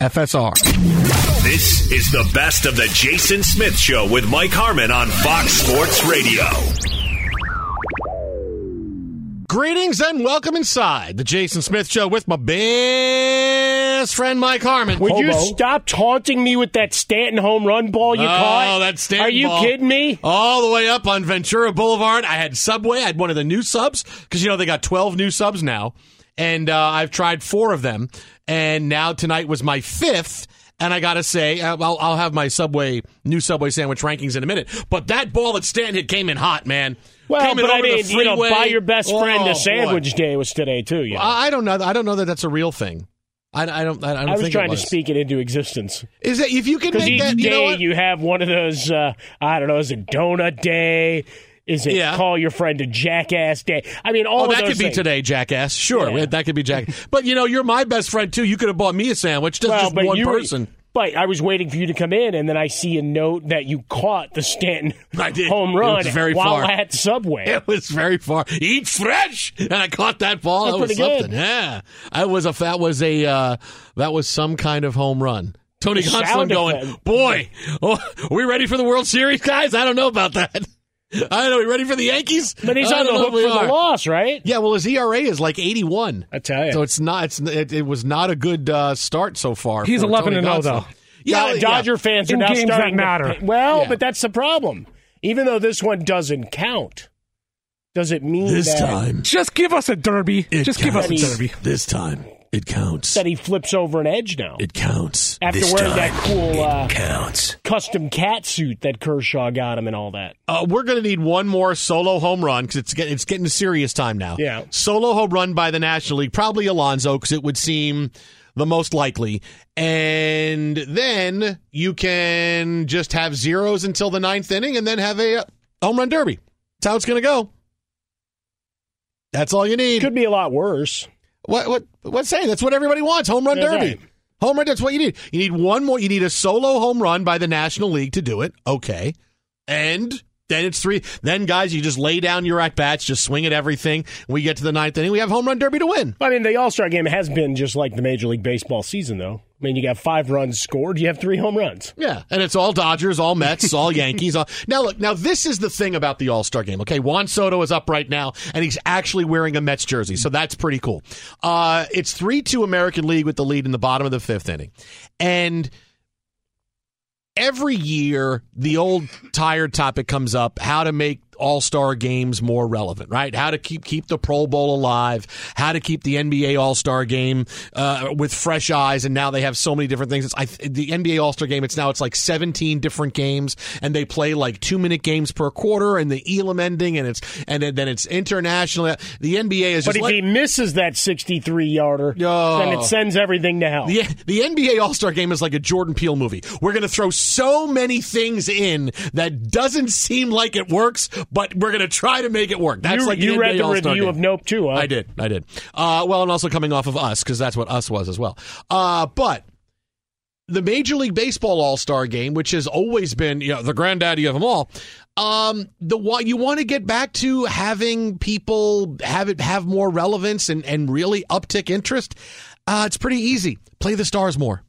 FSR. This is the best of the Jason Smith Show with Mike Harmon on Fox Sports Radio. Greetings and welcome inside the Jason Smith Show with my best friend Mike Harmon. Would you stop taunting me with that Stanton home run ball you oh, caught? that Stanton Are you ball. kidding me? All the way up on Ventura Boulevard. I had Subway. I had one of the new subs because you know they got 12 new subs now, and uh, I've tried four of them, and now tonight was my fifth. And I gotta say, uh, I'll, I'll have my Subway new Subway sandwich rankings in a minute. But that ball that Stan hit came in hot, man. Well, Came in but I mean, you know, buy your best friend Oh, a sandwich day was today too. Know? I don't know. I don't know that that's a real thing. I, I don't. I, don't I was trying was. to speak it into existence. Is that if you can make each that? You know day you have one of those. Uh, I don't know. Is it donut day? Is it Yeah. call your friend a jackass day? I mean, all Oh, that could be today, jackass. Sure, Yeah. that could be jack. But you know, you're my best friend too. You could have bought me a sandwich. Just, Well, just one you person. But I was waiting for you to come in, and then I see a note that you caught the Stanton home It run was very while far. at Subway. It was very far. Eat fresh, and I caught that ball. That's that was good. something. Yeah, I was a that was a uh, that was some kind of home run. Tony Gonsolin going, boy, oh, are we ready for the World Series, guys? I don't know about that. I don't know. We ready for the Yankees? But he's I on the hook for we the loss, right? Yeah, well, his ERA is like 81. I tell you. So it's not. It's it, it was not a good uh, start so far. He's 11 Tony and 0, though. Yeah, Do- Dodger fans are In now games that starting to matter. pay- well, Yeah. but that's the problem. Even though this one doesn't count, Does it mean This that, time, Just give us a derby. it Just give us a derby. This time, it counts. that he flips over an edge now? It counts. After this wearing time, that cool uh, counts. custom cat suit that Kershaw got him and all that. Uh, we're going to need one more solo home run because it's, get, it's getting serious time now. Yeah. Solo home run by the National League, probably Alonso because it would seem the most likely. And then you can just have zeros until the ninth inning and then have a uh, home run derby. That's how it's going to go. That's all you need. Could be a lot worse. What what what's saying? That's what everybody wants. Home run derby. right. Home run. That's what you need. You need one more. You need a solo home run by the National League to do it. Okay, and then it's three. Then guys, you just lay down your at bats, just swing at everything. We get to the ninth inning. We have home run derby to win. I mean, the All Star game has been just like the Major League Baseball season, though. I mean, you got five runs scored, you have three home runs. Yeah, and it's all Dodgers, all Mets, all Yankees. All... Now look, now this is the thing about the All Star game. Okay, Juan Soto is up right now, and he's actually wearing a Mets jersey, so that's pretty cool. Uh, it's three two American League with the lead in the bottom of the fifth inning, and every year the old tired topic comes up: how to make all Star games more relevant, right? How to keep keep the Pro Bowl alive, how to keep the NBA All Star game uh, with fresh eyes, and now they have so many different things. It's I, the NBA All Star game. It's now it's like seventeen different games, and they play like two minute games per quarter, and the Elam ending, and it's and then, then it's international. The NBA is But if like, he misses that 63 yarder, Oh. then it sends everything to hell. the, the NBA All Star Game is like a Jordan Peele movie. We're going to throw so many things in that doesn't seem like it works, but we're going to try to make it work. That's you like you the read the review Game. of Nope, too, huh? I did. I did. Uh, well, and also coming off of Us because that's what Us was as well. Uh, but the Major League Baseball All Star Game, which has always been you know, the granddaddy of them all, um, the you want to get back to having people have it have more relevance and and really uptick interest. Uh, it's pretty easy. Play the stars more.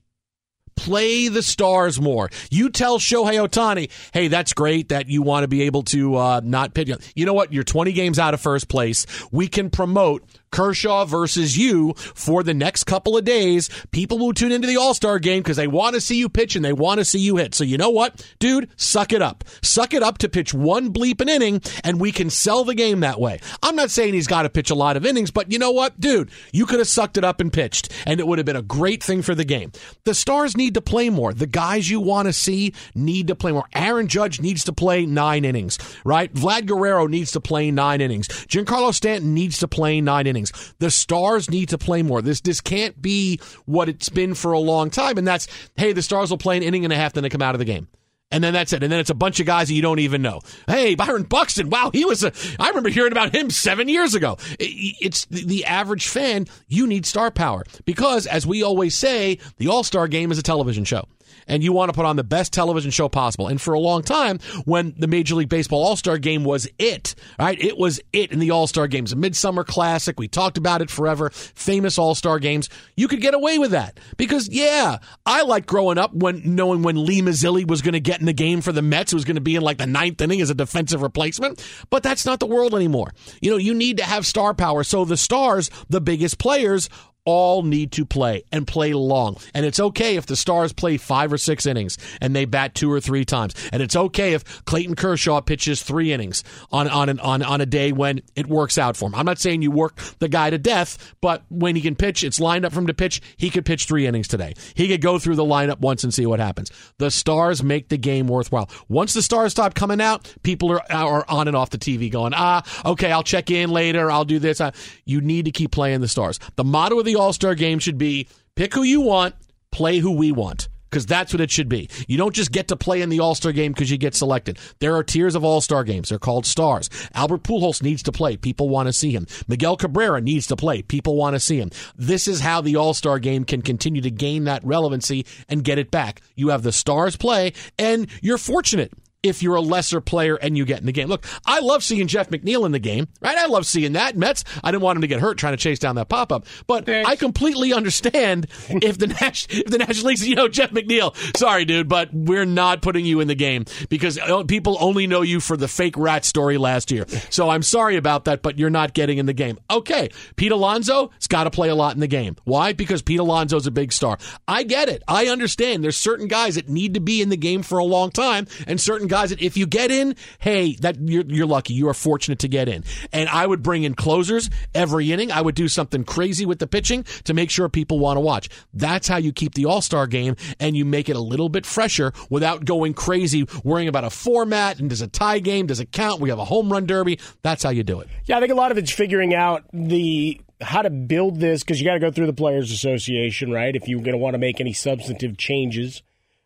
Play the stars more. You tell Shohei Ohtani, hey, that's great that you want to be able to uh, not pitch. You know what? You're 20 games out of first place. We can promote Kershaw versus you for the next couple of days. People will tune into the All Star game because they want to see you pitch and they want to see you hit. So you know what, dude? Suck it up. Suck it up to pitch one bleep an inning, and we can sell the game that way. I'm not saying he's got to pitch a lot of innings, but you know what, dude? You could have sucked it up and pitched, and it would have been a great thing for the game. The stars need to play more. The guys you want to see need to play more. Aaron Judge needs to play nine innings, right? Vlad Guerrero needs to play nine innings. Giancarlo Stanton needs to play nine innings. The stars need to play more. This this can't be what it's been for a long time, and that's hey, the stars will play an inning and a half, then they come out of the game. And then that's it. And then it's a bunch of guys that you don't even know. Hey, Byron Buxton. Wow, he was a. I remember hearing about him seven years ago. It's the, the average fan. You need star power because, as we always say, the All Star Game is a television show. And you want to put on the best television show possible. And for a long time, when the Major League Baseball All Star Game was it, right? It was it in the All Star Games, a Midsummer Classic. We talked about it forever. Famous All Star Games. You could get away with that because, yeah, I liked growing up when knowing when Lee Mazzilli was going to get in the game for the Mets. It was going to be in like the ninth inning as a defensive replacement. But that's not the world anymore. You know, you need to have star power. So the stars, the biggest players, all need to play and play long. And it's okay if the Stars play five or six innings and they bat two or three times. And it's okay if Clayton Kershaw pitches three innings on on an, on on a day when it works out for him. I'm not saying you work the guy to death, but when he can pitch, it's lined up for him to pitch. He could pitch three innings today. He could go through the lineup once and see what happens. The Stars make the game worthwhile. Once the Stars stop coming out, people are are on and off the TV going, ah, okay, I'll check in later. I'll do this. Uh, You need to keep playing the Stars. The motto of the All Star game should be pick who you want, play who we want. Because that's what it should be. You don't just get to play in the All Star game because you get selected. There are tiers of All Star games. They're called stars. Albert Pujols needs to play. People want to see him. Miguel Cabrera needs to play. People want to see him. This is how the All Star game can continue to gain that relevancy and get it back. You have the stars play, and you're fortunate if you're a lesser player and you get in the game. Look, I love seeing Jeff McNeil in the game, right? I love seeing that. Mets, I didn't want him to get hurt trying to chase down that pop up, but I completely understand if the Nash, if the National League says, you know, Jeff McNeil, sorry, dude, but we're not putting you in the game because uh, people only know you for the fake rat story last year. So I'm sorry about that, but you're not getting in the game. Okay, Pete Alonso has got to play a lot in the game. Why? Because Pete Alonso's a big star. I get it. I understand. There's certain guys that need to be in the game for a long time, and certain guys guys that if you get in, hey, that you're, you're lucky. You are fortunate to get in. And I would bring in closers every inning. I would do something crazy with the pitching to make sure people want to watch. That's how you keep the All Star game and you make it a little bit fresher without going crazy, worrying about a format and does a tie game, does it count? We have a home run derby. That's how you do it. Yeah, I think a lot of it's figuring out the how to build this because you got to go through the players association right if you're going to want to make any substantive changes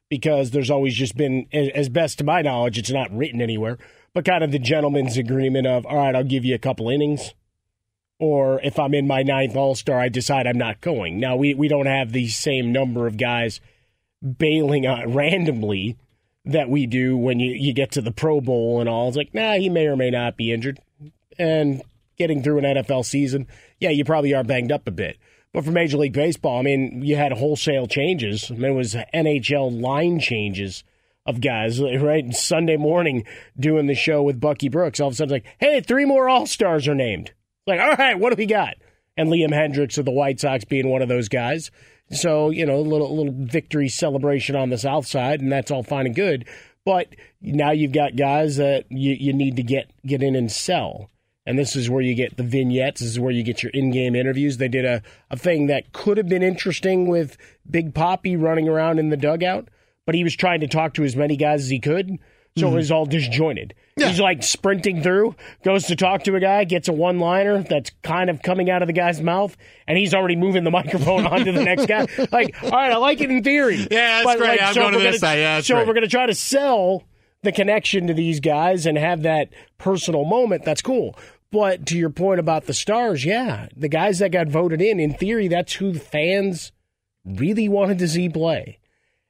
because there's always just been as best to my knowledge it's not written anywhere but kind of the gentleman's agreement of all right i'll give you a couple innings or if i'm in my ninth all-star i decide i'm not going. Now we, we don't have the same number of guys bailing on randomly that we do when you, you get to the pro bowl and all. It's like nah he may or may not be injured. And getting through an nfl season yeah, you probably are banged up a bit. But for Major League Baseball, I mean, you had wholesale changes. I mean, it was NHL line changes of guys, right? Sunday morning doing the show with Bucky Brooks, all of a sudden, like, hey, three more All Stars are named. Like, all right, what do we got? And Liam Hendriks of the White Sox being one of those guys. So, you know, a little, little victory celebration on the South Side, and that's all fine and good. But now you've got guys that you, you need to get, get in and sell and this is where you get the vignettes. This is where you get your in-game interviews. They did a, a thing that could have been interesting with Big Poppy running around in the dugout, but he was trying to talk to as many guys as he could, so mm-hmm. it was all disjointed. Yeah. He's like sprinting through, goes to talk to a guy, gets a one-liner that's kind of coming out of the guy's mouth, and he's already moving the microphone on to the next guy. Like, all right, I like it in theory. Yeah, that's but great. Like, I'm so going to this gonna, side. Yeah, so great. we're going to try to sell the connection to these guys and have that personal moment. That's cool. But to your point about the stars, yeah, the guys that got voted in, in theory, that's who the fans really wanted to see play.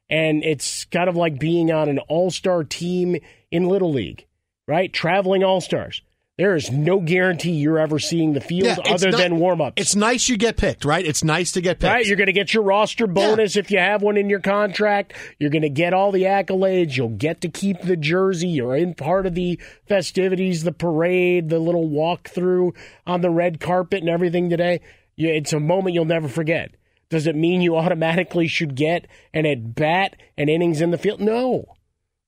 And it's kind of like being on an all star team in Little League, right? Traveling all stars. There is no guarantee you're ever seeing the field yeah, other not, than warm ups. It's nice you get picked, right? It's nice to get picked. Right? You're going to get your roster bonus yeah. if you have one in your contract. You're going to get all the accolades. You'll get to keep the jersey. You're in part of the festivities, the parade, the little walkthrough on the red carpet and everything today. It's a moment you'll never forget. Does it mean you automatically should get an at bat and innings in the field? No.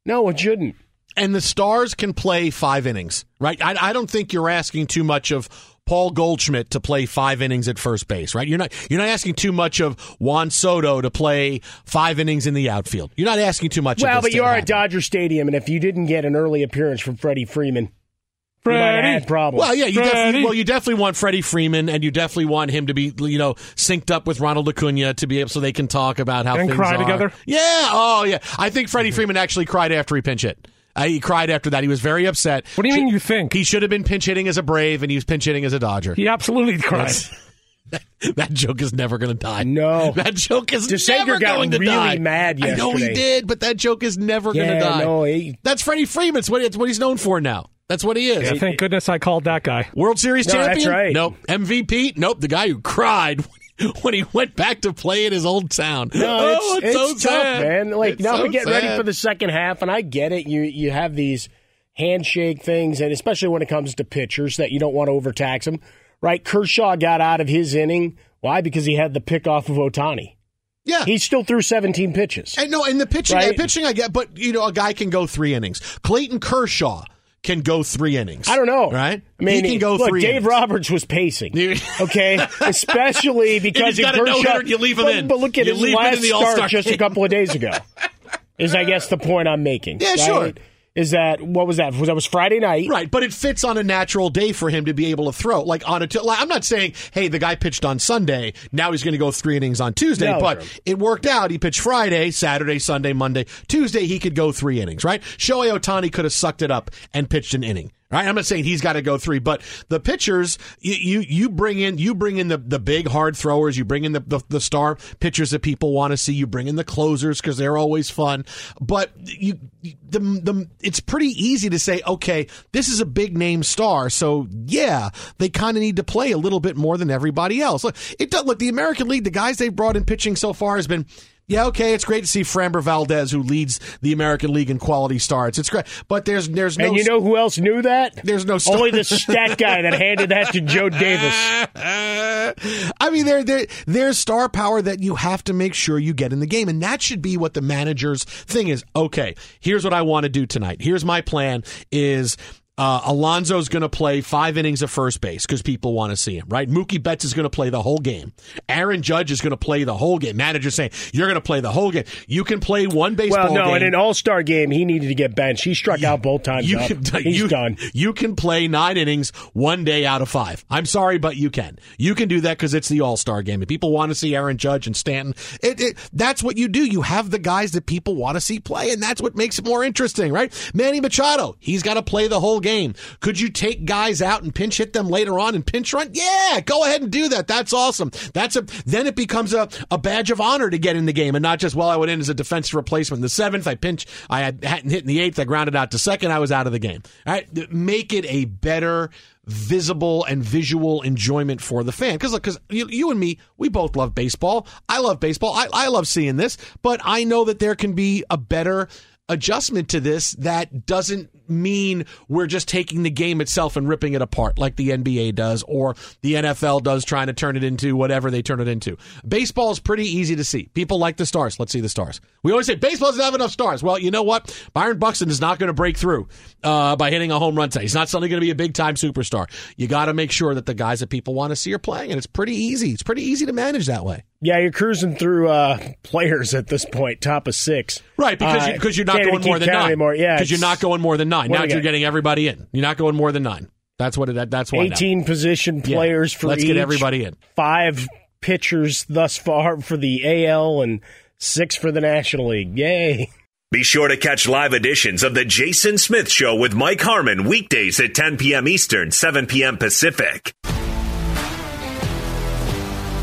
No, it shouldn't and the Stars can play five innings, right? I, I, don't think you're asking too much of Paul Goldschmidt to play five innings at first base, right? You're not you're not asking too much of Juan Soto to play five innings in the outfield. You're not asking too much. Well, but you are at Dodger Stadium, and if you didn't get an early appearance from Freddie Freeman. Freddie. You might have had problems. Well, yeah, you definitely, well, you definitely want Freddie Freeman, and you definitely want him to be, you know, synced up with Ronald Acuna to be able so they can talk about how and things cry are. together. Yeah, oh yeah. I think Freddie Freeman actually cried after he pinch hit. Uh, he cried after that. He was very upset. What do you mean you think? He should have been pinch hitting as a Brave, and he was pinch hitting as a Dodger. He absolutely cried. That, that, joke is never going to die. No, that joke is DeSager never got going to really die. Mad yesterday. I know he did, but that joke is never yeah, going to die. No, he, that's Freddie Freeman. It's what, it's what he's known for now. That's what he is. Yeah, thank goodness I called that guy. World Series no, champion? That's right. Nope. MVP? Nope. The guy who cried when he went back to play in his old town. No, oh, it's, it's, it's so tough, sad. man. Like it's now so we get sad. ready for the second half, and I get it. You you have these handshake things, and especially when it comes to pitchers, that you don't want to overtax them. Right? Kershaw got out of his inning. Why? Because he had the pick off of Ohtani. Yeah, he still threw 17 pitches. And no, in the pitching, Right? pitching I get, but you know, a guy can go three innings. Clayton Kershaw can go three innings. I don't know. right? I mean, he can go look, three. Dave innings. Roberts was pacing. Okay, especially because he's of got a Kershaw. you leave him but, in. But look at You his leave him in last start just a couple of days ago. Is I guess the point I'm making. Yeah, right? sure. Is that what was that? Was that was Friday night? Right, but it fits on a natural day for him to be able to throw. Like on a, t- like, I'm not saying, hey, the guy pitched on Sunday, now he's going to go three innings on Tuesday. No, but sure. it worked out. He pitched Friday, Saturday, Sunday, Monday, Tuesday. He could go three innings. Right? Shohei Ohtani could have sucked it up and pitched an inning. Right? I'm not saying he's got to go three, but the pitchers, you, you you bring in you bring in the, the big hard throwers, you bring in the, the, the star pitchers that people want to see, you bring in the closers because they're always fun. But you the the it's pretty easy to say, okay, this is a big name star, so yeah, they kind of need to play a little bit more than everybody else. Look, it does look the American League, the guys they've brought in pitching so far has been yeah, okay, it's great to see Framber Valdez, who leads the American League in quality starts. It's great, but there's there's no And you know who else knew that? there's no star- Only the stat guy that handed that to Joe Davis. I mean, there, there, there's star power that you have to make sure you get in the game, and that should be what the manager's thing is. Okay, here's what I want to do tonight. Here's my plan: is uh, Alonso's going to play five innings of first base because people want to see him, right? Mookie Betts is going to play the whole game. Aaron Judge is going to play the whole game. Manager saying you're going to play the whole game. You can play one baseball. Well, no, game. in an All Star game, he needed to get benched. He struck out both times. You can, He's you, done. You can play nine innings one day out of five. I'm sorry, but you can. You can do that because it's the All Star game, and people want to see Aaron Judge and Stanton. It, it, that's what you do. You have the guys that people want to see play, and that's what makes it more interesting, right? Manny Machado, he's got to play the whole game. Could you take guys out and pinch hit them later on and pinch run? Yeah, go ahead and do that. That's awesome. That's a then it becomes a, a badge of honor to get in the game and not just well I went in as a defensive replacement. In the seventh, I pinch I had, hadn't hit in the eighth, I grounded out to second, I was out of the game. All right, make it a better visible and visual enjoyment for the fan. Because look, because you, you and me, we both love baseball. I love baseball. I, I love seeing this, but I know that there can be a better adjustment to this that doesn't mean we're just taking the game itself and ripping it apart like the NBA does or the NFL does trying to turn it into whatever they turn it into. Baseball is pretty easy to see. People like the stars. Let's see the stars. We always say baseball doesn't have enough stars. Well, you know what? Byron Buxton is not going to break through uh, by hitting a home run today. He's not suddenly going to be a big time superstar. You got to make sure that the guys that people want to see are playing, and it's pretty easy. It's pretty easy to manage that way. Yeah, you're cruising through uh, players at this point, top of six. Right, because you, because you're not going more than nine. Anymore. Yeah, because you're not going more than nine. Now do you're got? getting everybody in. You're not going more than nine. That's what it. That, that's why. now. 18 position players Yeah, for let's get everybody in. Five pitchers thus far for the AL and six for the National League. Yay! Be sure to catch live editions of The Jason Smith Show with Mike Harmon weekdays at 10 p.m. Eastern, 7 p.m. Pacific.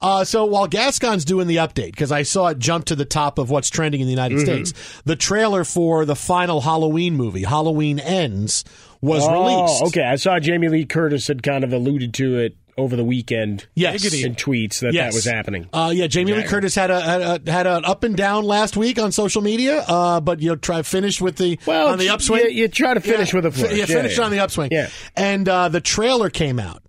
Uh, so while Gascon's doing the update, because I saw it jump to the top of what's trending in the United Mm-hmm. States, the trailer for the final Halloween movie, Halloween Ends, was released. oh, released. Okay, I saw Jamie Lee Curtis had kind of alluded to it over the weekend. Yes. in tweets that Yes. that was happening. Uh, yeah, Jamie Lee Curtis had a, had a had an up and down last week on social media, uh, but you know, try finish with the Well, on the upswing. you- you try to finish with a flourish. Yeah, Yeah, finished yeah. on the upswing. Yeah. and uh, the trailer came out,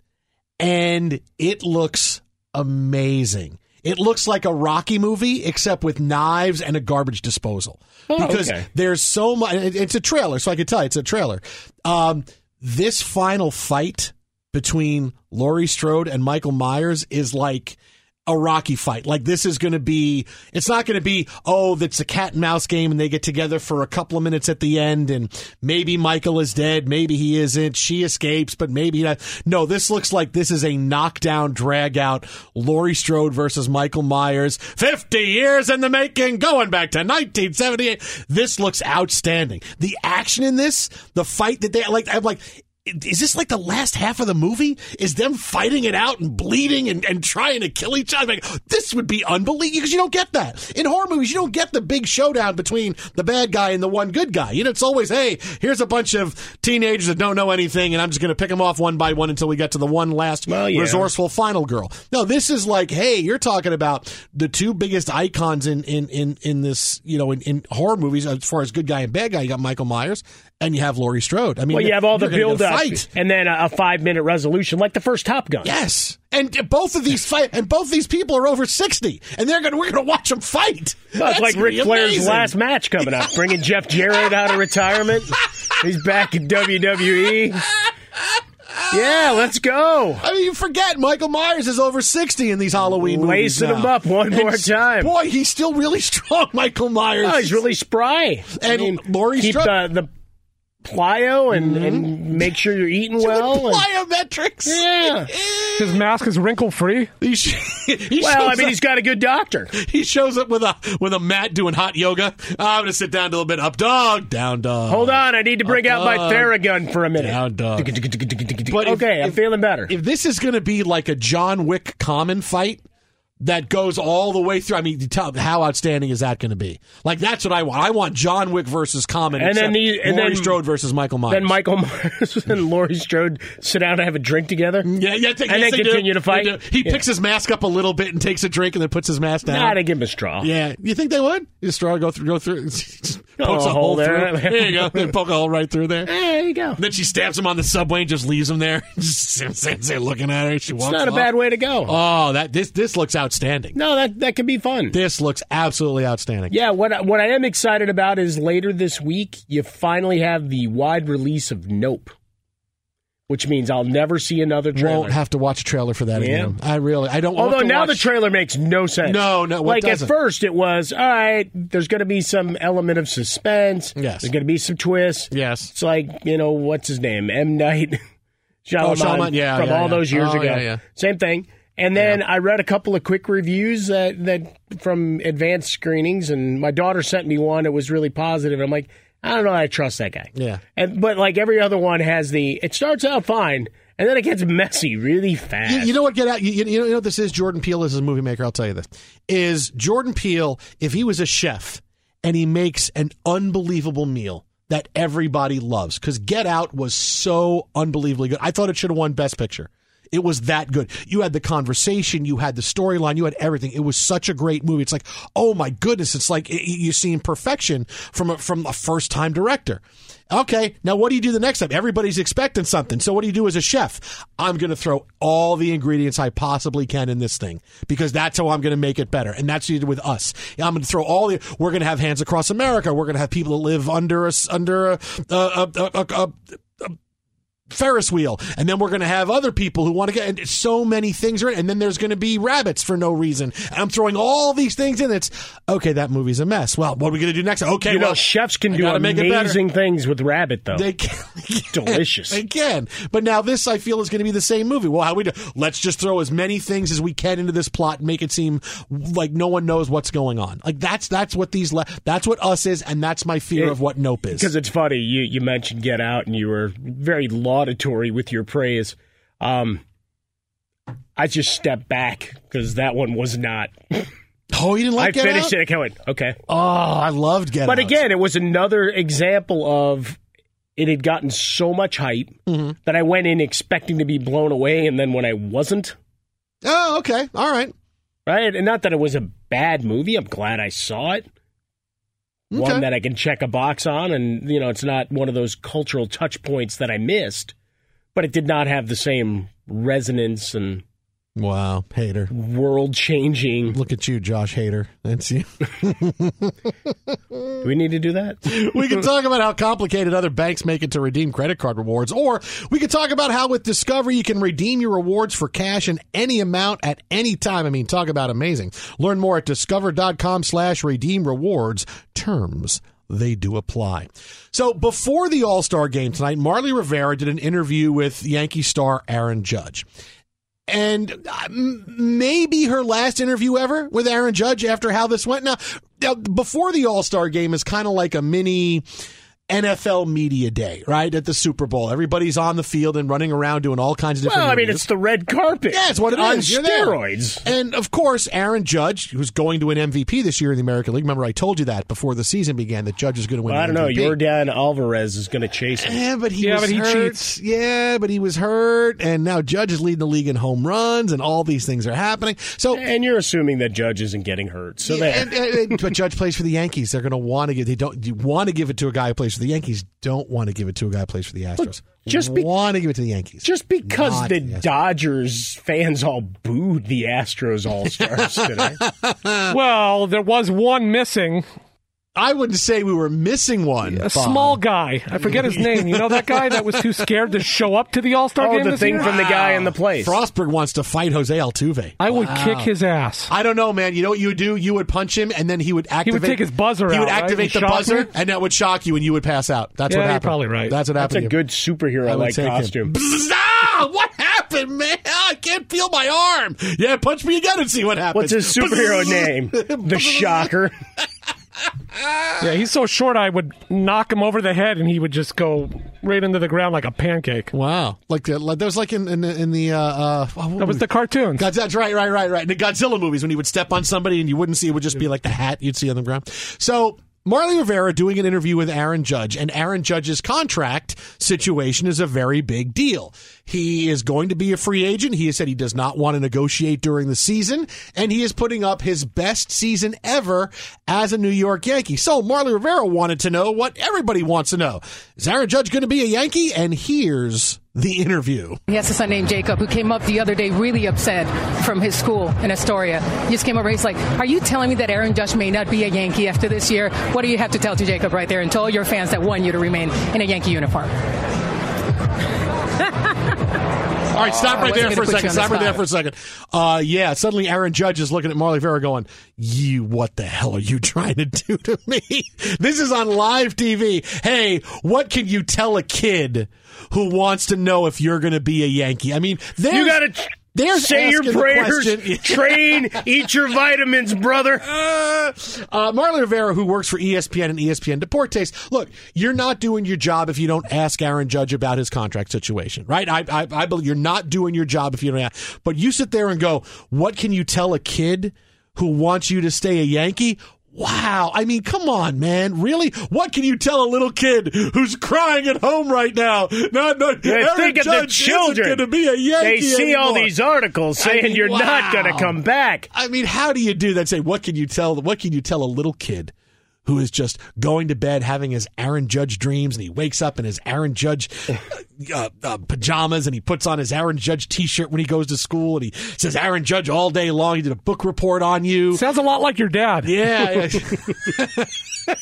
and it looks amazing. It looks like a Rocky movie, except with knives and a garbage disposal. Oh, because okay. there's so much. It's a trailer, so I can tell you it's a trailer. Um, this final fight between Laurie Strode and Michael Myers is like a Rocky fight. Like this is going to be, it's not going to be, oh, that's a cat and mouse game and they get together for a couple of minutes at the end and maybe Michael is dead, maybe he isn't, she escapes, but maybe not. No, this looks like this is a knockdown, drag out Laurie Strode versus Michael Myers. 50 years in the making, going back to 1978. This looks outstanding. The action in this, the fight that they, like, I'm like, is this like the last half of the movie? Is them fighting it out and bleeding and, and trying to kill each other? Like, this would be unbelievable because you don't get that. In horror movies, you don't get the big showdown between the bad guy and the one good guy. You know, it's always, hey, here's a bunch of teenagers that don't know anything and I'm just going to pick them off one by one until we get to the one last Well, yeah. resourceful final girl. No, this is like, hey, you're talking about the two biggest icons in, in, in, in this, you know, in, in horror movies as far as good guy and bad guy. You got Michael Myers and you have Laurie Strode. I mean, well, you have all the build up fight. and then a, five minute resolution, like the first Top Gun. Yes, and both of these fight, and both these people are over sixty, and they're gonna we're gonna watch them fight. Well, it's like Ric Flair's amazing. last match coming up, bringing Jeff Jarrett out of retirement. He's back in WWE. Yeah, let's go. I mean, you forget Michael Myers is over sixty in these Halloween movies. Lacing now. him up one And more time. Boy, he's still really strong, Michael Myers. Oh, he's really spry. And I mean, Laurie keep Strode- the, the plyo and, and mm-hmm. make sure you're eating well. and- plyometrics. yeah. His mask is wrinkle free. He, sh- he Well, I mean, up- he's got a good doctor. He shows up with a with a mat doing hot yoga. I'm gonna sit down a little bit. Up dog, down dog. Hold on, I need to bring Up out my dog. Theragun for a minute. Down dog. But if- okay, I'm if- feeling better. If this is going to be like a John Wick common fight that goes all the way through, I mean, tell, how outstanding is that going to be? Like that's what I want. I want John Wick versus common, And then the- and Laurie then- Strode versus Michael Myers. Then Michael Myers and Laurie Strode sit down and have a drink together. Mm, yeah, yeah, th- and yes, then they do. continue to fight. He Yeah. picks his mask up a little bit and takes a drink, and then puts his mask down. Nah, they give him a straw. Yeah, you think they would? You straw go through, go through, pokes a a hole hole there. through. There you go. They poke a hole right through there. There you go. Then she stabs him on the subway and just leaves him there. just looking at her. She It's walks not a bad way to go. Oh, that this this looks outstanding. No, that that could be fun. This looks absolutely outstanding. Yeah, what I- what I am excited about is later this week you finally have the wide release of Nope, which means I'll never see another trailer. Won't have to watch a trailer for that Yeah. again. I really, I don't. want to. Although now watch- the trailer makes no sense. No, no, what like at doesn't? first it was all right. There's going to be some element of suspense. Yes. there's going to be some twists. Yes, it's like you know what's his name, M Night oh, Shyamalan, Oh, Shyamalan, yeah, from yeah, all yeah. those years Oh, ago. Same thing. And then I read a couple of quick reviews that, that from advanced screenings, and my daughter sent me one. It was really positive. I'm like, I don't know. I trust that guy. Yeah. And but like every other one has the. It starts out fine, and then it gets messy really fast. You, you know what? Get out. You, you, you know what this is. Jordan Peele is a movie maker. I'll tell you this: is Jordan Peele if he was a chef and he makes an unbelievable meal that everybody loves because Get Out was so unbelievably good. I thought it should have won Best Picture. It was that good. You had the conversation, you had the storyline, you had everything. It was such a great movie. It's like, oh my goodness, it's like you're seeing perfection from a, from a first time director. Okay, now what do you do the next time? Everybody's expecting something. So what do you do as a chef? I'm going to throw all the ingredients I possibly can in this thing because that's how I'm going to make it better. And that's what you with us. I'm going to throw all the. We're going to have hands across America. We're going to have people that live under us under a, a, a, a Ferris wheel, and then we're going to have other people who want to get and so many things are in, and then there's going to be rabbits for no reason. And I'm throwing all these things in. It's okay. That movie's a mess. Well, what are we going to do next? Okay, you well, know, chefs can do amazing things with rabbit, though. They can, delicious. They can. But now this, I feel, is going to be the same movie. Well, how we do? Let's just throw as many things as we can into this plot and make it seem like no one knows what's going on. Like that's that's what these le- that's what us is, and that's my fear It- of what Nope is. Because it's funny, you you mentioned Get Out, and you were very laudatory with your praise. Um, I just stepped back because that one was not. Oh, you didn't like it? I Get finished Out? it. I went, okay. Oh, I loved Get but Out. again, it was another example of it had gotten so much hype Mm-hmm. that I went in expecting to be blown away, and then when I wasn't, Oh, okay, all right. right, and not that it was a bad movie. I'm glad I saw it. Okay. One that I can check a box on, and you know, it's not one of those cultural touch points that I missed, but it did not have the same resonance and Wow, hater. world changing. Look at you, Josh Hader. That's you. Do we need to do that? we can talk about how complicated other banks make it to redeem credit card rewards, or we can talk about how with Discover you can redeem your rewards for cash in any amount at any time. I mean, talk about amazing. Learn more at discover.com slash redeem rewards. Terms they do apply. So before the All-Star game tonight, Marly Rivera did an interview with Yankee star Aaron Judge. And uh, maybe her last interview ever with Aaron Judge after how this went. Now, now before the All Star game is kind of like a mini NFL media day, right? At the Super Bowl, everybody's on the field and running around doing all kinds of different. Well, I mean, interviews. it's the red carpet. Yeah, it's what it on is. You're there. steroids. And of course, Aaron Judge, who's going to win MVP this year in the American League. Remember, I told you that before the season began that Judge is going to win. Well, I don't the know. MVP. Yordan Alvarez is going to chase him. Yeah, but he Yeah, was but he hurt. cheats. Yeah, but he was hurt, and now Judge is leading the league in home runs, and all these things are happening. So, And you're assuming that Judge isn't getting hurt. So there. and, and- and- but Judge plays for the Yankees. They're going to want to give. They don't you want to give it to a guy who plays for the Yankees. Don't want to give it to a guy who plays for the Astros. just be- want to give it to the Yankees. Just because Not the yes. Dodgers fans all booed the Astros All Stars today. well, there was one missing. I wouldn't say we were missing one. A Bob. small guy. I forget his name. You know that guy that was too scared to show up to the All Star oh, game the this thing year? from the guy in the place. Frostberg wants to fight Jose Altuve. I would Wow. kick his ass. I don't know, man. You know what you would do? You would punch him, and then he would activate. He would take his buzzer out. He would out, right? activate And the buzzer, me? and that would shock you, and you would pass out. That's Yeah, what you're happened. probably right. That's what That's happened. a good superhero like costume. Bzz, ah, what happened, man? I can't feel my arm. Yeah, punch me again and see what happens. What's his superhero name? The Shocker. Yeah, he's so short I would knock him over the head and he would just go right into the ground like a pancake. Wow, like, the, like that was like in in the, in the uh, uh, what That was the cartoons. God, that's right, right, right, right. In the Godzilla movies, when he would step on somebody and you wouldn't see, it would just be like the hat you'd see on the ground. So. Marly Rivera doing an interview with Aaron Judge, and Aaron Judge's contract situation is a very big deal. He is going to be a free agent. He has said he does not want to negotiate during the season, and he is putting up his best season ever as a New York Yankee. So Marly Rivera wanted to know what everybody wants to know. Is Aaron Judge going to be a Yankee? And here's the interview. He has a son named Jacob who came up the other day really upset from his school in Astoria. He just came over. He's like, "Are you telling me that Aaron Judge may not be a Yankee after this year? What do you have to tell to Jacob right there and tell your fans that want you to remain in a Yankee uniform?" All right, stop right there for a second. you on the Stop right there for a second. Uh, yeah, suddenly Aaron Judge is looking at Marly Vera going, You, what the hell are you trying to do to me? This is on live TV. Hey, what can you tell a kid who wants to know if you're going to be a Yankee? I mean, You got to They're Say your prayers, train, eat your vitamins, brother. Uh, Marly Rivera, who works for ESPN and ESPN Deportes, look, you're not doing your job if you don't ask Aaron Judge about his contract situation, right? I, I, I believe you're not doing your job if you don't ask. But you sit there and go, what can you tell a kid who wants you to stay a Yankee? Wow. I mean, come on, man. Really? What can you tell a little kid who's crying at home right now? Not, not, Yeah, Aaron think of the children. to be a Yankee They see all these articles saying I mean, you're not going to come back. I mean, how do you do that? Say, what can you tell? What can you tell a little kid who is just going to bed having his Aaron Judge dreams, and he wakes up in his Aaron Judge uh, uh, pajamas, and he puts on his Aaron Judge T-shirt when he goes to school, and he says Aaron Judge all day long. He did a book report on you. Sounds a lot like your dad. Yeah.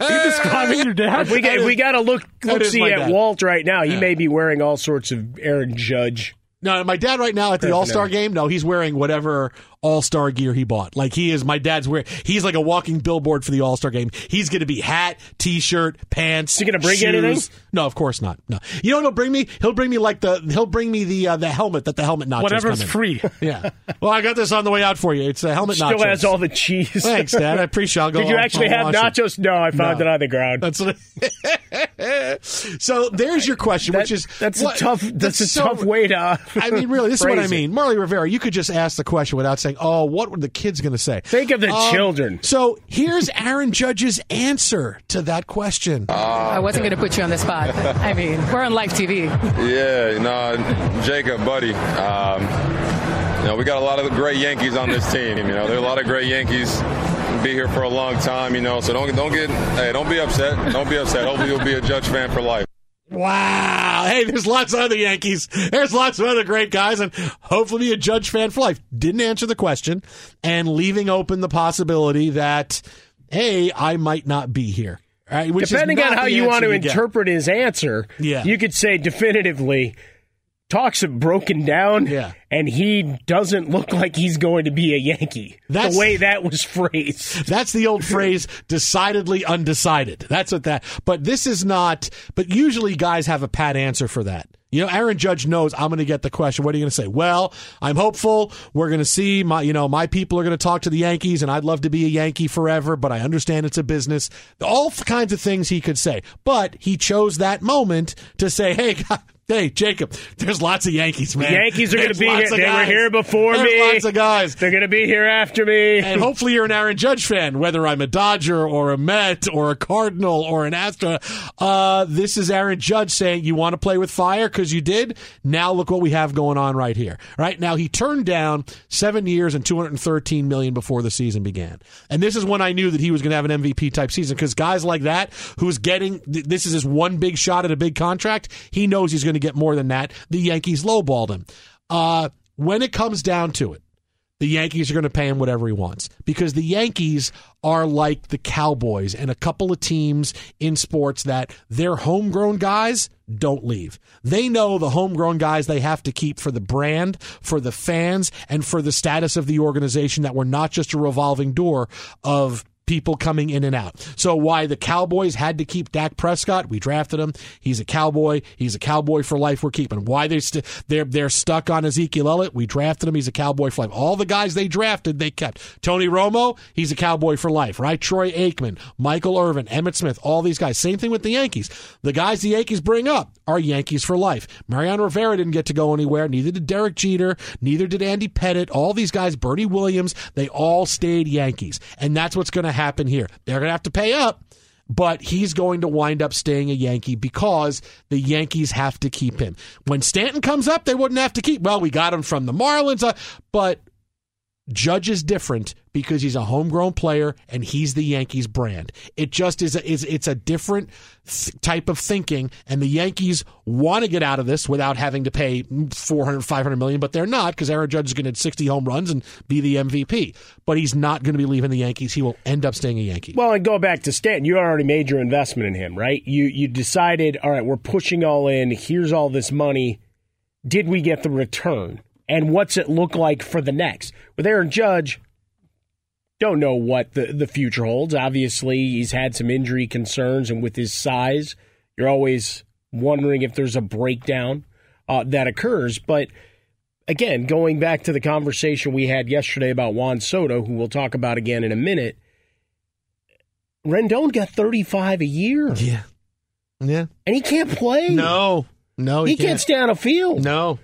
Are you describing your dad? If we, got, if we got to look look see at dad. Walt right now, he Yeah. may be wearing all sorts of Aaron Judge. No, my dad right now at the All Star game. No, he's wearing whatever All Star gear he bought. Like he is. My dad's wearing. He's like a walking billboard for the All Star game. He's going to be hat, T shirt, pants. Is he gonna bring you anything? No, of course not. No. You know what he'll bring me? He'll bring me like the. He'll bring me the uh, the helmet that the helmet nachos. Whatever's free. Yeah. Well, I got this on the way out for you. It's a helmet Still nachos. has all the cheese. Thanks, Dad. I appreciate. it. I'll go. Did you actually I'll have wash it. nachos? No, I found No. it on the ground. That's what so. There's your question, That- which is that's what- a tough. That's, a so- tough way to. I mean, really, this is what I mean. Marly Rivera, you could just ask the question without saying, "Oh, what were the kids going to say?" Think of the Um, children. So here's Aaron Judge's answer to that question. I wasn't going to put you on the spot. I mean, we're on live TV. Yeah, no, Jacob, buddy. Um, you know, we got a lot of great Yankees on this team. You know, there are a lot of great Yankees. Be here for a long time, you know. So don't don't get hey, don't be upset. Don't be upset. Hopefully, you'll be a Judge fan for life. Wow. Hey, there's lots of other Yankees. There's lots of other great guys, and hopefully be a Judge fan for life. Didn't answer the question, and leaving open the possibility that, hey, I might not be here. Right? Which is Depending on how you want to interpret his answer, Yeah. you could say definitively, talks have broken down, Yeah. and he doesn't look like he's going to be a Yankee. That's- the way that was phrased. That's the old phrase, decidedly undecided. That's what that, but this is not, but usually guys have a pat answer for that. You know, Aaron Judge knows I'm going to get the question. What are you going to say? Well, I'm hopeful. We're going to see my, you know, my people are going to talk to the Yankees and I'd love to be a Yankee forever, but I understand it's a business. All kinds of things he could say, but he chose that moment to say, Hey, Hey, Jacob, there's lots of Yankees, man. The Yankees are going to be here. They were here before me. There's me. Lots of guys. They're going to be here after me. And hopefully you're an Aaron Judge fan, whether I'm a Dodger or a Met or a Cardinal or an Astro. Uh, this is Aaron Judge saying, you want to play with fire because you did? Now look what we have going on right here. Right now he turned down seven years and 213 million before the season began. And this is when I knew that he was going to have an MVP type season because guys like that who's getting, this is his one big shot at a big contract. He knows he's going to get more than that. The Yankees lowballed him. Uh, when it comes down to it, the Yankees are going to pay him whatever he wants because the Yankees are like the Cowboys and a couple of teams in sports that their homegrown guys don't leave. They know the homegrown guys they have to keep for the brand, for the fans, and for the status of the organization that we're not just a revolving door of people coming in and out. So why the Cowboys had to keep Dak Prescott? We drafted him. He's a Cowboy. He's a Cowboy for life. We're keeping. Why they st- they're they're stuck on Ezekiel Elliott? We drafted him. He's a Cowboy for life. All the guys they drafted, they kept. Tony Romo, he's a Cowboy for life, right? Troy Aikman, Michael Irvin, Emmitt Smith, all these guys. Same thing with the Yankees. The guys the Yankees bring up are Yankees for life. Mariano Rivera didn't get to go anywhere. Neither did Derek Jeter. Neither did Andy Pettitte. All these guys, Bernie Williams, they all stayed Yankees. And that's what's going to happen here. They're going to have to pay up, but he's going to wind up staying a Yankee because the Yankees have to keep him. When Stanton comes up, they wouldn't have to keep. Well, we got him from the Marlins, uh, but Judge is different because he's a homegrown player and he's the Yankees brand. It just is, a, is it's a different th- type of thinking and the Yankees want to get out of this without having to pay 400 500 million but they're not because Aaron Judge is going to hit 60 home runs and be the MVP. But he's not going to be leaving the Yankees. He will end up staying a Yankee. Well, and go back to Stanton. You already made your investment in him, right? You you decided, all right, we're pushing all in. Here's all this money. Did we get the return? And what's it look like for the next? With Aaron Judge, don't know what the, the future holds. Obviously, he's had some injury concerns, and with his size, you're always wondering if there's a breakdown uh, that occurs. But again, going back to the conversation we had yesterday about Juan Soto, who we'll talk about again in a minute, Rendon got 35 a year. Yeah. Yeah. And he can't play. No. No, he, he can't. can't. stay on a field. No.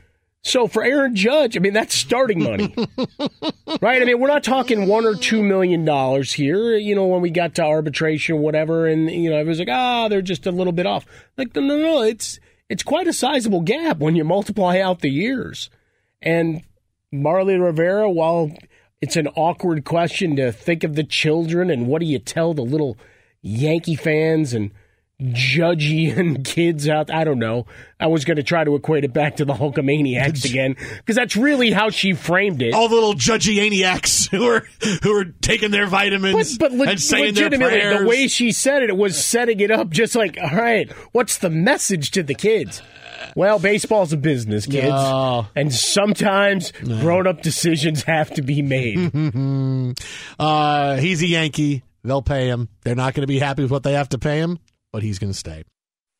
So for Aaron Judge, I mean, that's starting money. right? I mean, we're not talking one or two million dollars here. You know, when we got to arbitration, or whatever, and you know, everyone's like, ah, they're just a little bit off. Like, no, no, no, it's it's quite a sizable gap when you multiply out the years. And Marly Rivera, while it's an awkward question to think of the children and what do you tell the little Yankee fans and judgy and kids out. I don't know. I was going to try to equate it back to the Hulkamaniacs again because that's really how she framed it. All the little judgy maniacs who are who are taking their vitamins But, but le- and saying their legitimately, prayers. the way she said it, it was setting it up just like, all right, what's the message to the kids? Well, baseball's a business, kids. No. And sometimes grown up decisions have to be made. uh, he's a Yankee. They'll pay him. They're not going to be happy with what they have to pay him, but he's going to stay.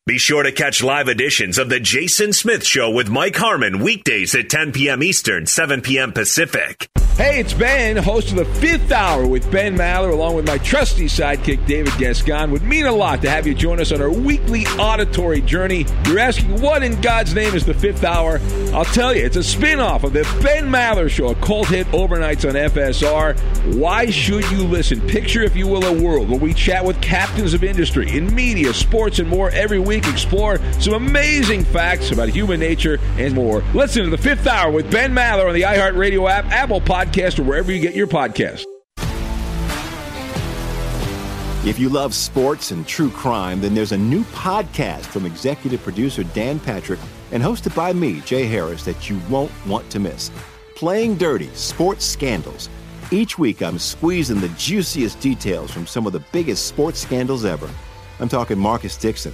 Be sure to catch live editions of The Jason Smith Show with Mike Harmon weekdays at 10 p.m. Eastern, 7 p.m. Pacific. Hey, it's Ben, host of the fifth hour with Ben Maller, along with my trusty sidekick, David Gascon. Would mean a lot to have you join us on our weekly auditory journey. You're asking, what in God's name is the fifth hour? I'll tell you, it's a spin off of the Ben Maller Show, a cult hit overnights on FSR. Why should you listen? Picture, if you will, a world where we chat with captains of industry in media, sports, and more every week. Explore some amazing facts about human nature and more. Listen to the fifth hour with Ben Maller on the iHeartRadio app, Apple Podcast, or wherever you get your podcasts. If you love sports and true crime, then there's a new podcast from executive producer Dan Patrick and hosted by me, Jay Harris, that you won't want to miss. Playing Dirty Sports Scandals. Each week, I'm squeezing the juiciest details from some of the biggest sports scandals ever. I'm talking Marcus Dixon,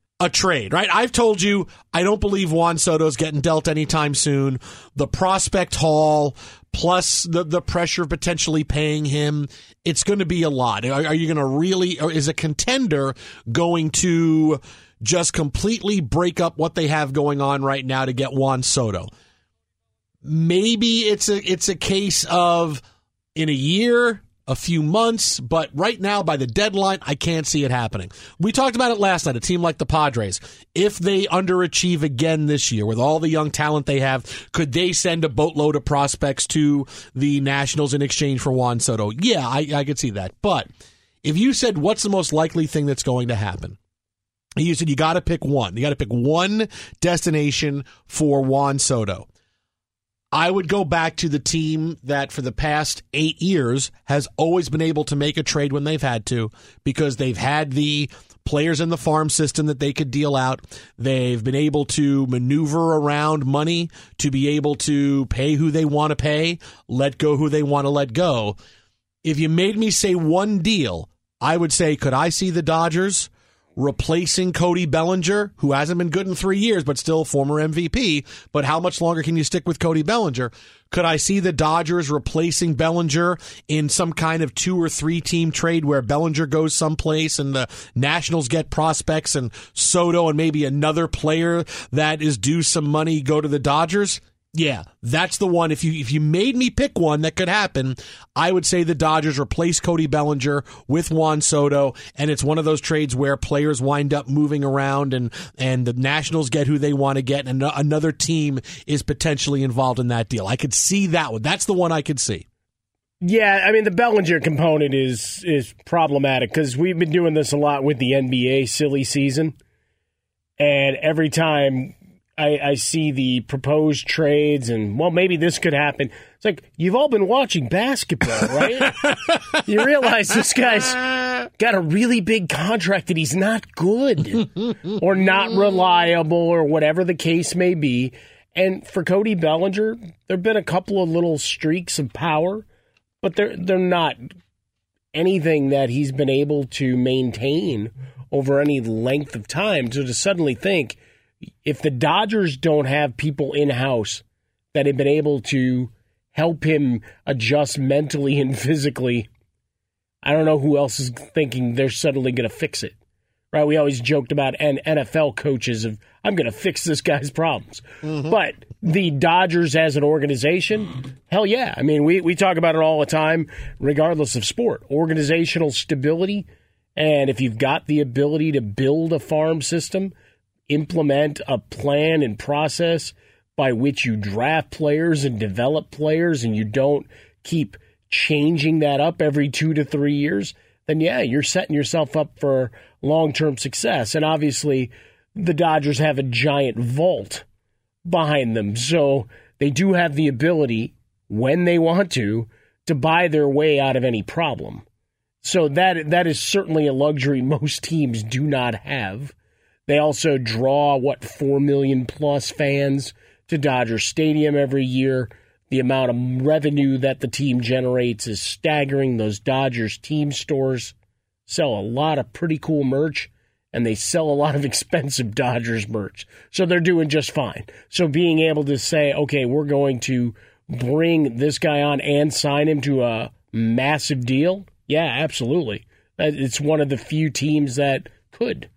a trade, right? I've told you I don't believe Juan Soto's getting dealt anytime soon. The prospect haul plus the the pressure of potentially paying him, it's going to be a lot. Are, are you going to really? Is a contender going to just completely break up what they have going on right now to get Juan Soto? Maybe it's a it's a case of in a year a few months, but right now by the deadline, I can't see it happening. We talked about it last night. A team like the Padres, if they underachieve again this year with all the young talent they have, could they send a boatload of prospects to the Nationals in exchange for Juan Soto? Yeah, I, I could see that. But if you said what's the most likely thing that's going to happen, you said you got to pick one. You got to pick one destination for Juan Soto. I would go back to the team that for the past eight years has always been able to make a trade when they've had to because they've had the players in the farm system that they could deal out. They've been able to maneuver around money to be able to pay who they want to pay, let go who they want to let go. If you made me say one deal, I would say, could I see the Dodgers? Replacing Cody Bellinger, who hasn't been good in three years, but still former MVP. But how much longer can you stick with Cody Bellinger? Could I see the Dodgers replacing Bellinger in some kind of two or three team trade where Bellinger goes someplace and the Nationals get prospects and Soto and maybe another player that is due some money go to the Dodgers? Yeah, that's the one. If you if you made me pick one that could happen, I would say the Dodgers replace Cody Bellinger with Juan Soto, and it's one of those trades where players wind up moving around, and and the Nationals get who they want to get, and another team is potentially involved in that deal. I could see that one. That's the one I could see. Yeah, I mean the Bellinger component is is problematic because we've been doing this a lot with the NBA silly season, and every time I, I see the proposed trades and well maybe this could happen. It's like you've all been watching basketball, right? you realize this guy's got a really big contract that he's not good or not reliable or whatever the case may be. And for Cody Bellinger, there've been a couple of little streaks of power, but they're they're not anything that he's been able to maintain over any length of time. So to suddenly think if the Dodgers don't have people in house that have been able to help him adjust mentally and physically, I don't know who else is thinking they're suddenly going to fix it. Right? We always joked about an NFL coaches of I'm going to fix this guy's problems. Mm-hmm. But the Dodgers as an organization, hell yeah. I mean, we, we talk about it all the time, regardless of sport. Organizational stability. And if you've got the ability to build a farm system, implement a plan and process by which you draft players and develop players and you don't keep changing that up every two to three years, then yeah, you're setting yourself up for long term success. And obviously, the Dodgers have a giant vault behind them. So they do have the ability, when they want to, to buy their way out of any problem. So that that is certainly a luxury most teams do not have. They also draw what 4 million plus fans to Dodger Stadium every year. The amount of revenue that the team generates is staggering. Those Dodgers team stores sell a lot of pretty cool merch and they sell a lot of expensive Dodgers merch. So they're doing just fine. So being able to say, okay, we're going to bring this guy on and sign him to a massive deal, yeah, absolutely. Uh, it's one of the few teams that could.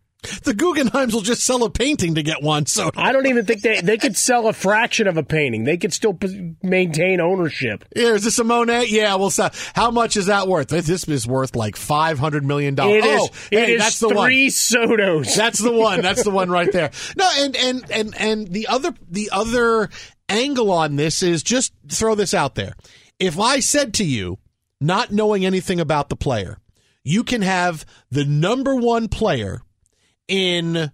The Guggenheims will just sell a painting to get one. So I don't even think they they could sell a fraction of a painting. They could still p- maintain ownership. Here, is this a Monet? Yeah, we'll sell. How much is that worth? This is worth like five hundred million dollars. It is. Oh, it hey, is that's the three one. Sotos. That's the one. That's the one right there. No, and and and and the other the other angle on this is just throw this out there. If I said to you, not knowing anything about the player, you can have the number one player in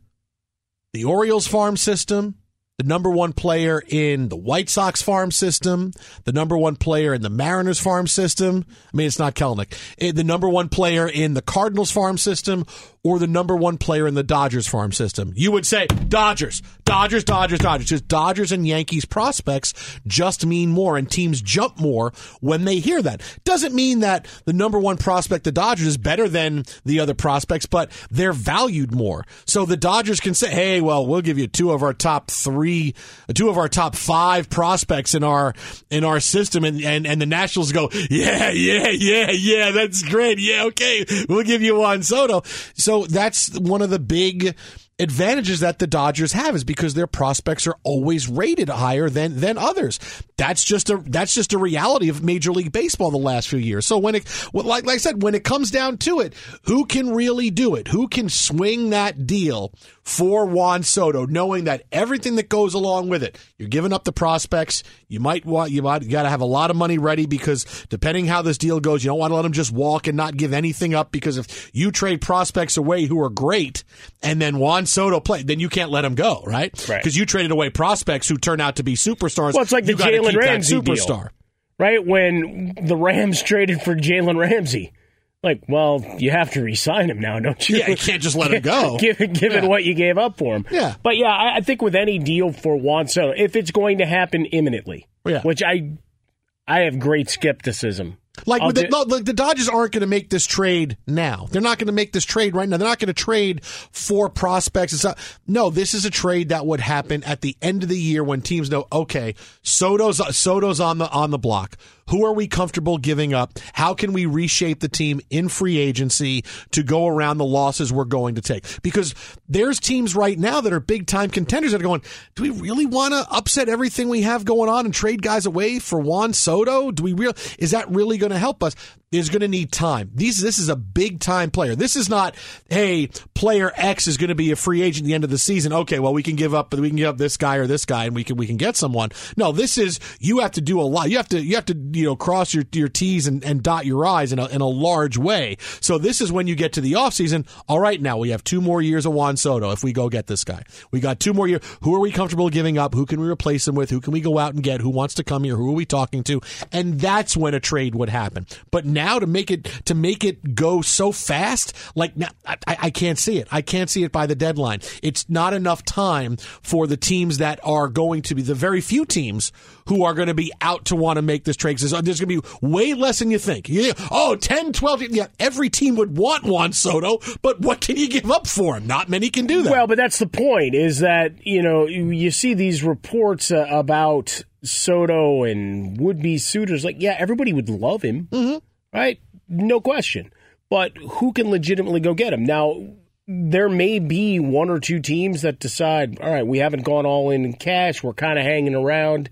the Orioles farm system, the number one player in the White Sox farm system, the number one player in the Mariners farm system. I mean, it's not Kelenic. Eh, The number one player in the Cardinals farm system or the number one player in the Dodgers farm system. You would say Dodgers, Dodgers, Dodgers, Dodgers. Just Dodgers and Yankees prospects just mean more and teams jump more when they hear that. Doesn't mean that the number one prospect, the Dodgers, is better than the other prospects, but they're valued more. So the Dodgers can say, hey, well, we'll give you two of our top three, two of our top five prospects in our, in our system. And, and, and the Nationals go, yeah, yeah, yeah, yeah, that's great. Yeah, okay. We'll give you Juan Soto. So that's one of the big advantages that the Dodgers have is because their prospects are always rated higher than than others. That's just a that's just a reality of Major League Baseball the last few years. So when it like like I said, when it comes down to it, who can really do it? Who can swing that deal for Juan Soto, knowing that everything that goes along with it, you're giving up the prospects. You might want you might got to have a lot of money ready because depending how this deal goes, you don't want to let them just walk and not give anything up because if you trade prospects away who are great and then Juan Soto play, then you can't let him go, right? Right. Because you traded away prospects who turn out to be superstars. Well, it's like the You gotta Jalen Ramsey deal. superstar. right? When the Rams traded for Jalen Ramsey. Like, well, you have to re-sign him now, don't you? Yeah, you can't just let him go. given given Yeah. what you gave up for him. Yeah. But yeah, I, I think with any deal for Juan Soto, if it's going to happen imminently, Yeah. which I I have great skepticism. Like the, the, Dodgers aren't going to make this trade now. They're not going to make this trade right now. They're not going to trade for prospects and stuff. No, this is a trade that would happen at the end of the year when teams know, okay, Soto's Soto's on the on the block. Who are we comfortable giving up? How can we reshape the team in free agency to go around the losses we're going to take? Because there's teams right now that are big time contenders that are going, do we really want to upset everything we have going on and trade guys away for Juan Soto? Do we real is that really going to help us? Is going to need time. These this is a big time player. This is not, hey, player X is going to be a free agent at the end of the season. Okay, well we can give up we can give up this guy or this guy and we can we can get someone. No, this is you have to do a lot. You have to you have to you know cross your your T's and, and dot your I's in a in a large way. So this is when you get to the offseason. All right, now we have two more years of Juan Soto if we go get this guy. We got two more years. Who are we comfortable giving up? Who can we replace him with? Who can we go out and get? Who wants to come here? Who are we talking to? And that's when a trade would happen. But now to make it to make it go so fast, like now, I, I can't see it. I can't see it by the deadline. It's not enough time for the teams that are going to be the very few teams who are going to be out to want to make this trade. There's going to be way less than you think. You, oh, 10, 12, yeah, every team would want Juan Soto, but what can you give up for him? Not many can do that. Well, but that's the point is that, you know, you you see these reports uh, about Soto and would be suitors. Like, yeah, everybody would love him, Mm-hmm. Right? No question. But who can legitimately go get him? Now, there may be one or two teams that decide, all right, we haven't gone all in in cash. We're kind of hanging around.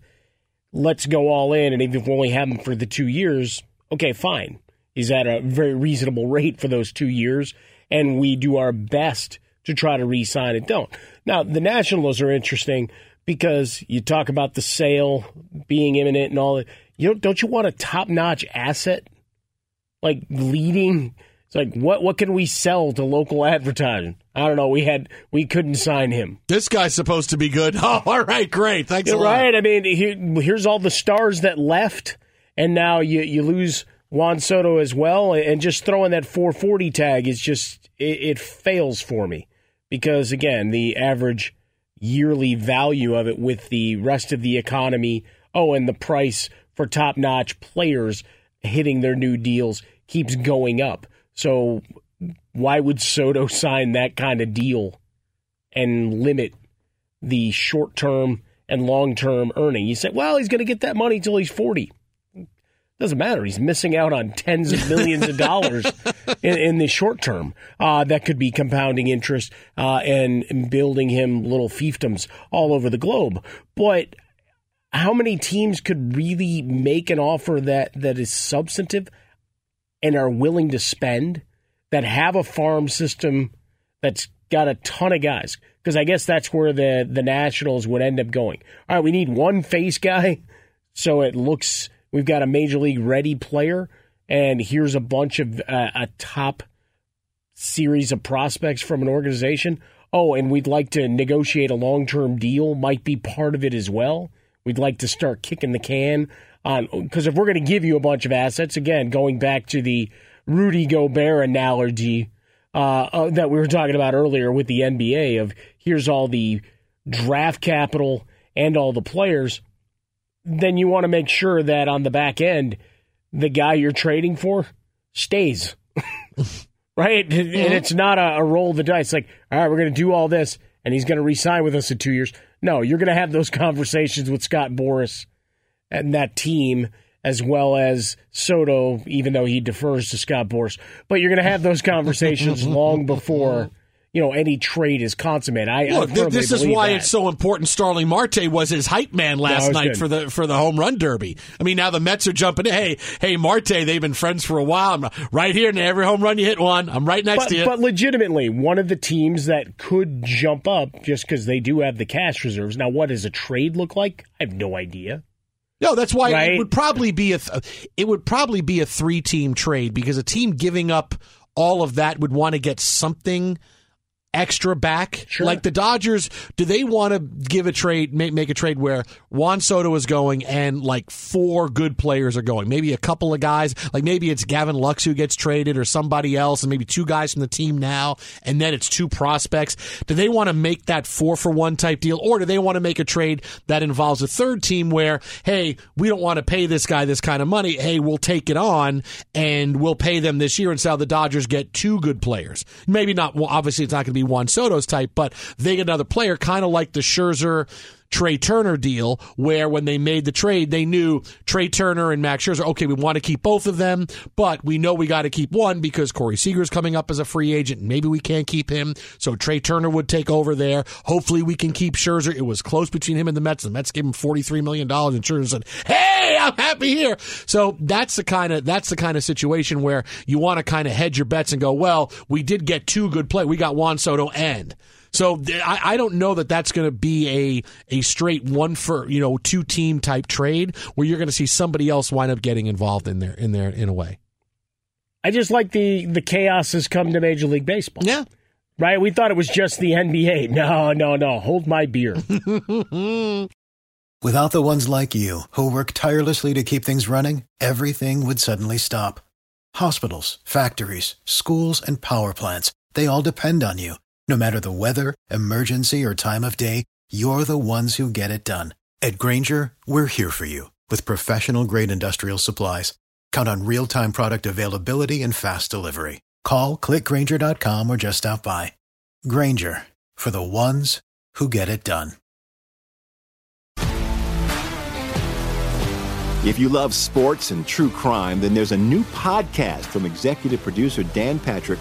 Let's go all in. And even if we only have him for the two years, okay, fine. He's at a very reasonable rate for those two years. And we do our best to try to re sign it. Don't. Now, the Nationals are interesting because you talk about the sale being imminent and all that. You don't, don't you want a top notch asset? Like leading it's like what what can we sell to local advertising? I don't know. We had we couldn't sign him. This guy's supposed to be good. Oh, all right, great. Thanks lot. right. I mean, here, here's all the stars that left, and now you you lose Juan Soto as well, and just throwing that 440 tag is just it, it fails for me because again, the average yearly value of it with the rest of the economy, oh, and the price for top-notch players hitting their new deals keeps going up. So why would Soto sign that kind of deal and limit the short-term and long-term earning? You say, well, he's going to get that money until he's 40 doesn't matter. He's missing out on tens of millions of dollars in, in, the short term. Uh, that could be compounding interest uh, and, and, building him little fiefdoms all over the globe. But how many teams could really make an offer that, that is substantive and are willing to spend, that have a farm system that's got a ton of guys? Because I guess that's where the, the Nationals would end up going. All right, we need one face guy so it looks – We've got a major league ready player, and here's a bunch of uh, a top series of prospects from an organization. Oh, and we'd like to negotiate a long term deal, might be part of it as well. We'd like to start kicking the can on because if we're going to give you a bunch of assets, again, going back to the Rudy Gobert analogy uh, uh, that we were talking about earlier with the NBA of here's all the draft capital and all the players then you want to make sure that on the back end, the guy you're trading for stays. right? Mm-hmm. And it's not a, a, roll of the dice. Like, all right, we're going to do all this, and he's going to resign with us in two years. No, you're going to have those conversations with Scott Boras and that team, as well as Soto, even though he defers to Scott Boras. But you're going to have those conversations long before you know any trade is consummate. I look. I this is why that. it's so important. Starling Marte was his hype man last no, night good. for the for the home run derby. I mean, now the Mets are jumping. In. Hey, hey, Marte, they've been friends for a while. I'm right here, and every home run you hit one, I'm right next but, to you. But legitimately, one of the teams that could jump up just because they do have the cash reserves. Now, what does a trade look like? I have no idea. No, that's why right? it would probably be a th- it would probably be a three team trade because a team giving up all of that would want to get something extra back? Sure. Like the Dodgers, do they want to give a trade, make, make a trade where Juan Soto is going and like four good players are going? Maybe a couple of guys, like maybe it's Gavin Lux who gets traded or somebody else, and maybe two guys from the team now, and then it's two prospects. Do they want to make that four for one type deal, or do they want to make a trade that involves a third team where, hey, we don't want to pay this guy this kind of money. Hey, we'll take it on and we'll pay them this year, and so the Dodgers get two good players. Maybe not. Well, obviously, it's not going to be Juan Soto's type, but they get another player, kind of like the Scherzer Trea Turner deal, where when they made the trade, they knew Trea Turner and Max Scherzer, okay, we want to keep both of them, but we know we got to keep one because Corey Seager's coming up as a free agent. Maybe we can't keep him. So Trea Turner would take over there. Hopefully we can keep Scherzer. It was close between him and the Mets. The Mets gave him $43 million and Scherzer said, hey, I'm happy here. So that's the kind of, that's the kind of situation where you want to kind of hedge your bets and go, well, we did get two good play. We got Juan Soto and so I, I don't know that that's going to be a a straight one for you know two team type trade where you're going to see somebody else wind up getting involved in there in there in a way. I just like the the chaos has come to Major League Baseball. Yeah. Right? We thought it was just the NBA. No, no, no. Hold my beer. Without the ones like you who work tirelessly to keep things running, everything would suddenly stop. Hospitals, factories, schools, and power plants, they all depend on you. No matter the weather, emergency, or time of day, you're the ones who get it done. At Grainger, we're here for you with professional grade industrial supplies. Count on real time product availability and fast delivery. Call clickgrainger.com or just stop by. Grainger for the ones who get it done. If you love sports and true crime, then there's a new podcast from executive producer Dan Patrick